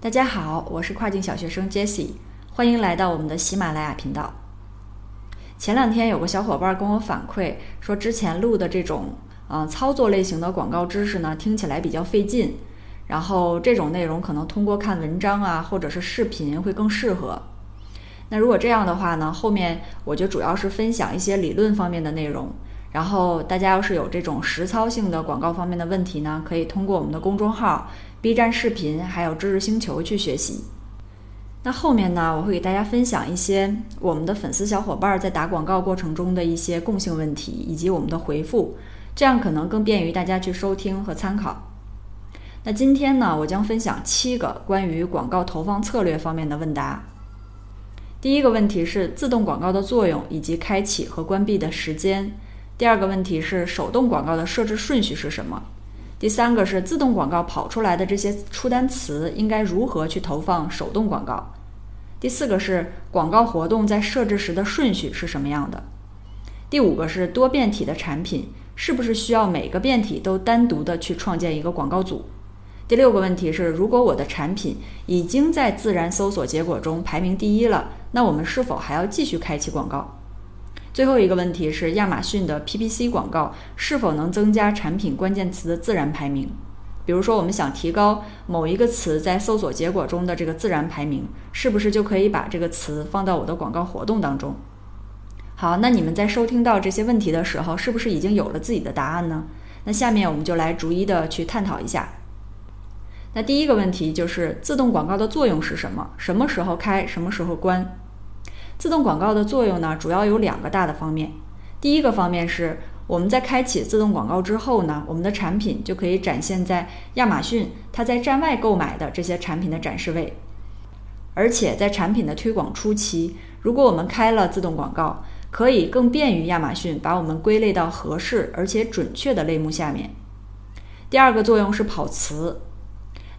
大家好，我是跨境小学生 Jessie，欢迎来到我们的喜马拉雅频道。前两天有个小伙伴跟我反馈说，之前录的这种呃操作类型的广告知识呢，听起来比较费劲，然后这种内容可能通过看文章啊或者是视频会更适合。那如果这样的话呢，后面我就主要是分享一些理论方面的内容，然后大家要是有这种实操性的广告方面的问题呢，可以通过我们的公众号。B 站视频还有知识星球去学习。那后面呢，我会给大家分享一些我们的粉丝小伙伴在打广告过程中的一些共性问题，以及我们的回复，这样可能更便于大家去收听和参考。那今天呢，我将分享七个关于广告投放策略方面的问答。第一个问题是自动广告的作用以及开启和关闭的时间。第二个问题是手动广告的设置顺序是什么？第三个是自动广告跑出来的这些出单词应该如何去投放手动广告？第四个是广告活动在设置时的顺序是什么样的？第五个是多变体的产品是不是需要每个变体都单独的去创建一个广告组？第六个问题是如果我的产品已经在自然搜索结果中排名第一了，那我们是否还要继续开启广告？最后一个问题是，亚马逊的 PPC 广告是否能增加产品关键词的自然排名？比如说，我们想提高某一个词在搜索结果中的这个自然排名，是不是就可以把这个词放到我的广告活动当中？好，那你们在收听到这些问题的时候，是不是已经有了自己的答案呢？那下面我们就来逐一的去探讨一下。那第一个问题就是自动广告的作用是什么？什么时候开？什么时候关？自动广告的作用呢，主要有两个大的方面。第一个方面是我们在开启自动广告之后呢，我们的产品就可以展现在亚马逊它在站外购买的这些产品的展示位。而且在产品的推广初期，如果我们开了自动广告，可以更便于亚马逊把我们归类到合适而且准确的类目下面。第二个作用是跑词。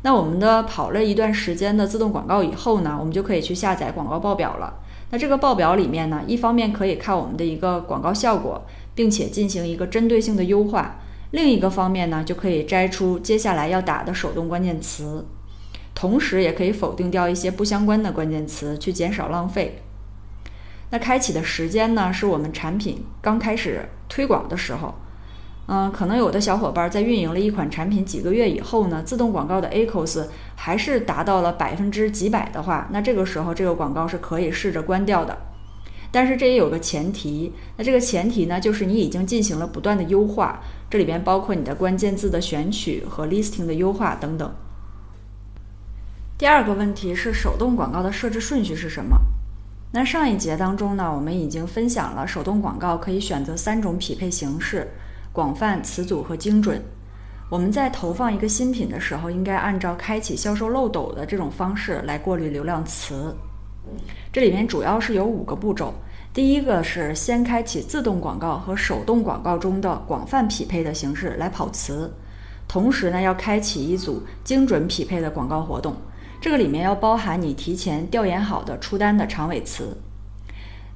那我们的跑了一段时间的自动广告以后呢，我们就可以去下载广告报表了。那这个报表里面呢，一方面可以看我们的一个广告效果，并且进行一个针对性的优化；另一个方面呢，就可以摘出接下来要打的手动关键词，同时也可以否定掉一些不相关的关键词，去减少浪费。那开启的时间呢，是我们产品刚开始推广的时候。嗯，可能有的小伙伴在运营了一款产品几个月以后呢，自动广告的 ACOS 还是达到了百分之几百的话，那这个时候这个广告是可以试着关掉的。但是这也有个前提，那这个前提呢，就是你已经进行了不断的优化，这里边包括你的关键字的选取和 listing 的优化等等。第二个问题是手动广告的设置顺序是什么？那上一节当中呢，我们已经分享了手动广告可以选择三种匹配形式。广泛词组和精准，我们在投放一个新品的时候，应该按照开启销售漏斗的这种方式来过滤流量词。这里面主要是有五个步骤。第一个是先开启自动广告和手动广告中的广泛匹配的形式来跑词，同时呢要开启一组精准匹配的广告活动，这个里面要包含你提前调研好的出单的长尾词。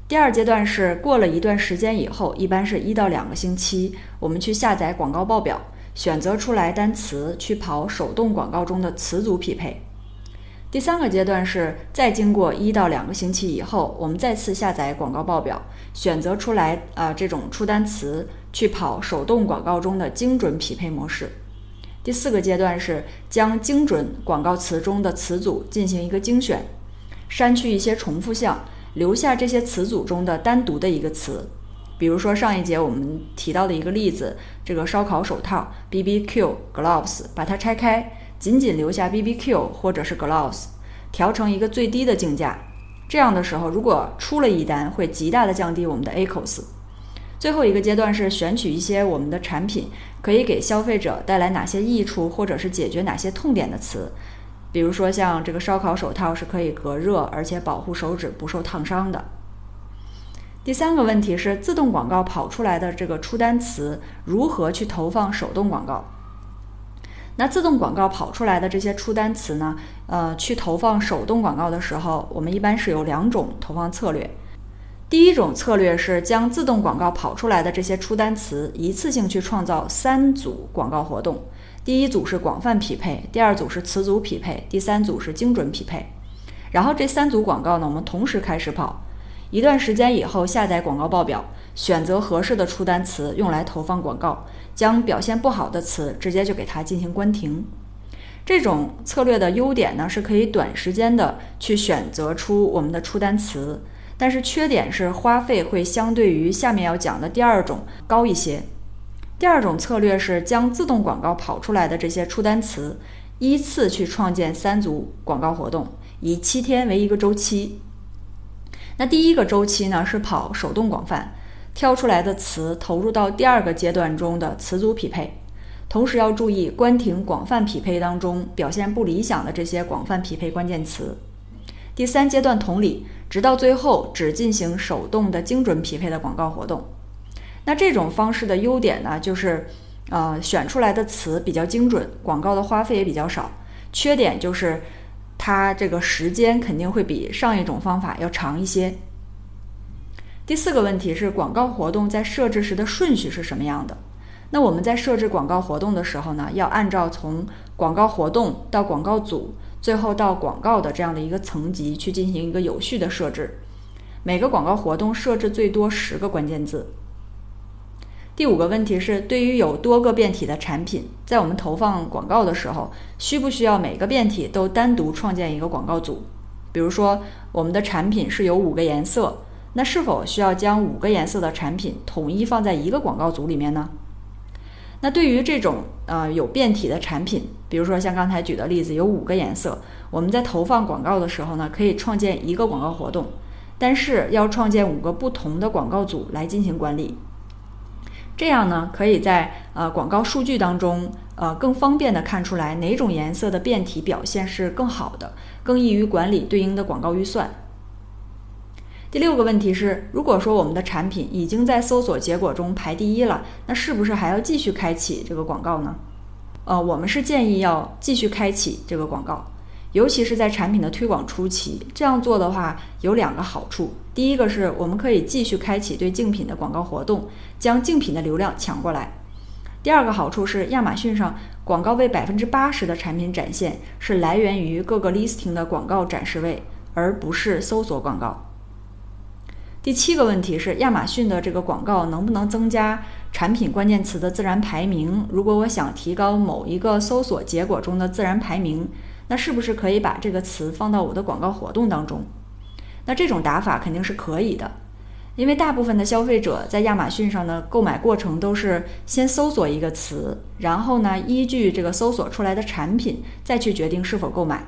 第二阶段是过了一段时间以后，一般是一到两个星期，我们去下载广告报表，选择出来单词去跑手动广告中的词组匹配。第三个阶段是再经过一到两个星期以后，我们再次下载广告报表，选择出来啊这种出单词去跑手动广告中的精准匹配模式。第四个阶段是将精准广告词中的词组进行一个精选，删去一些重复项。留下这些词组中的单独的一个词，比如说上一节我们提到的一个例子，这个烧烤手套 B B Q gloves，把它拆开，仅仅留下 B B Q 或者是 gloves，调成一个最低的竞价。这样的时候，如果出了一单，会极大的降低我们的 ACOS。最后一个阶段是选取一些我们的产品可以给消费者带来哪些益处，或者是解决哪些痛点的词。比如说，像这个烧烤手套是可以隔热，而且保护手指不受烫伤的。第三个问题是，自动广告跑出来的这个出单词如何去投放手动广告？那自动广告跑出来的这些出单词呢？呃，去投放手动广告的时候，我们一般是有两种投放策略。第一种策略是将自动广告跑出来的这些出单词一次性去创造三组广告活动。第一组是广泛匹配，第二组是词组匹配，第三组是精准匹配。然后这三组广告呢，我们同时开始跑，一段时间以后下载广告报表，选择合适的出单词用来投放广告，将表现不好的词直接就给它进行关停。这种策略的优点呢，是可以短时间的去选择出我们的出单词，但是缺点是花费会相对于下面要讲的第二种高一些。第二种策略是将自动广告跑出来的这些出单词，依次去创建三组广告活动，以七天为一个周期。那第一个周期呢是跑手动广泛，挑出来的词投入到第二个阶段中的词组匹配，同时要注意关停广泛匹配当中表现不理想的这些广泛匹配关键词。第三阶段同理，直到最后只进行手动的精准匹配的广告活动。那这种方式的优点呢，就是，呃，选出来的词比较精准，广告的花费也比较少。缺点就是，它这个时间肯定会比上一种方法要长一些。第四个问题是，广告活动在设置时的顺序是什么样的？那我们在设置广告活动的时候呢，要按照从广告活动到广告组，最后到广告的这样的一个层级去进行一个有序的设置。每个广告活动设置最多十个关键字。第五个问题是，对于有多个变体的产品，在我们投放广告的时候，需不需要每个变体都单独创建一个广告组？比如说，我们的产品是有五个颜色，那是否需要将五个颜色的产品统一放在一个广告组里面呢？那对于这种呃有变体的产品，比如说像刚才举的例子，有五个颜色，我们在投放广告的时候呢，可以创建一个广告活动，但是要创建五个不同的广告组来进行管理。这样呢，可以在呃广告数据当中，呃更方便的看出来哪种颜色的变体表现是更好的，更易于管理对应的广告预算。第六个问题是，如果说我们的产品已经在搜索结果中排第一了，那是不是还要继续开启这个广告呢？呃，我们是建议要继续开启这个广告。尤其是在产品的推广初期，这样做的话有两个好处。第一个是我们可以继续开启对竞品的广告活动，将竞品的流量抢过来。第二个好处是亚马逊上广告位百分之八十的产品展现是来源于各个 listing 的广告展示位，而不是搜索广告。第七个问题是亚马逊的这个广告能不能增加产品关键词的自然排名？如果我想提高某一个搜索结果中的自然排名？那是不是可以把这个词放到我的广告活动当中？那这种打法肯定是可以的，因为大部分的消费者在亚马逊上的，购买过程都是先搜索一个词，然后呢，依据这个搜索出来的产品再去决定是否购买。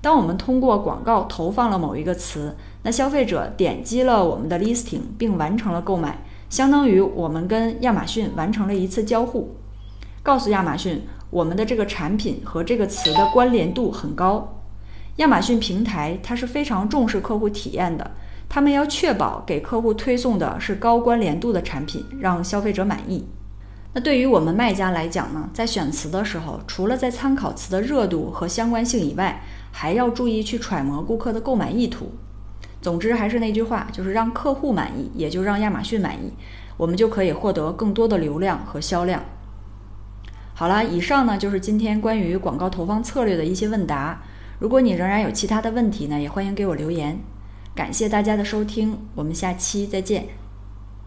当我们通过广告投放了某一个词，那消费者点击了我们的 listing 并完成了购买，相当于我们跟亚马逊完成了一次交互，告诉亚马逊。我们的这个产品和这个词的关联度很高，亚马逊平台它是非常重视客户体验的，他们要确保给客户推送的是高关联度的产品，让消费者满意。那对于我们卖家来讲呢，在选词的时候，除了在参考词的热度和相关性以外，还要注意去揣摩顾客的购买意图。总之还是那句话，就是让客户满意，也就让亚马逊满意，我们就可以获得更多的流量和销量。好了，以上呢就是今天关于广告投放策略的一些问答。如果你仍然有其他的问题呢，也欢迎给我留言。感谢大家的收听，我们下期再见。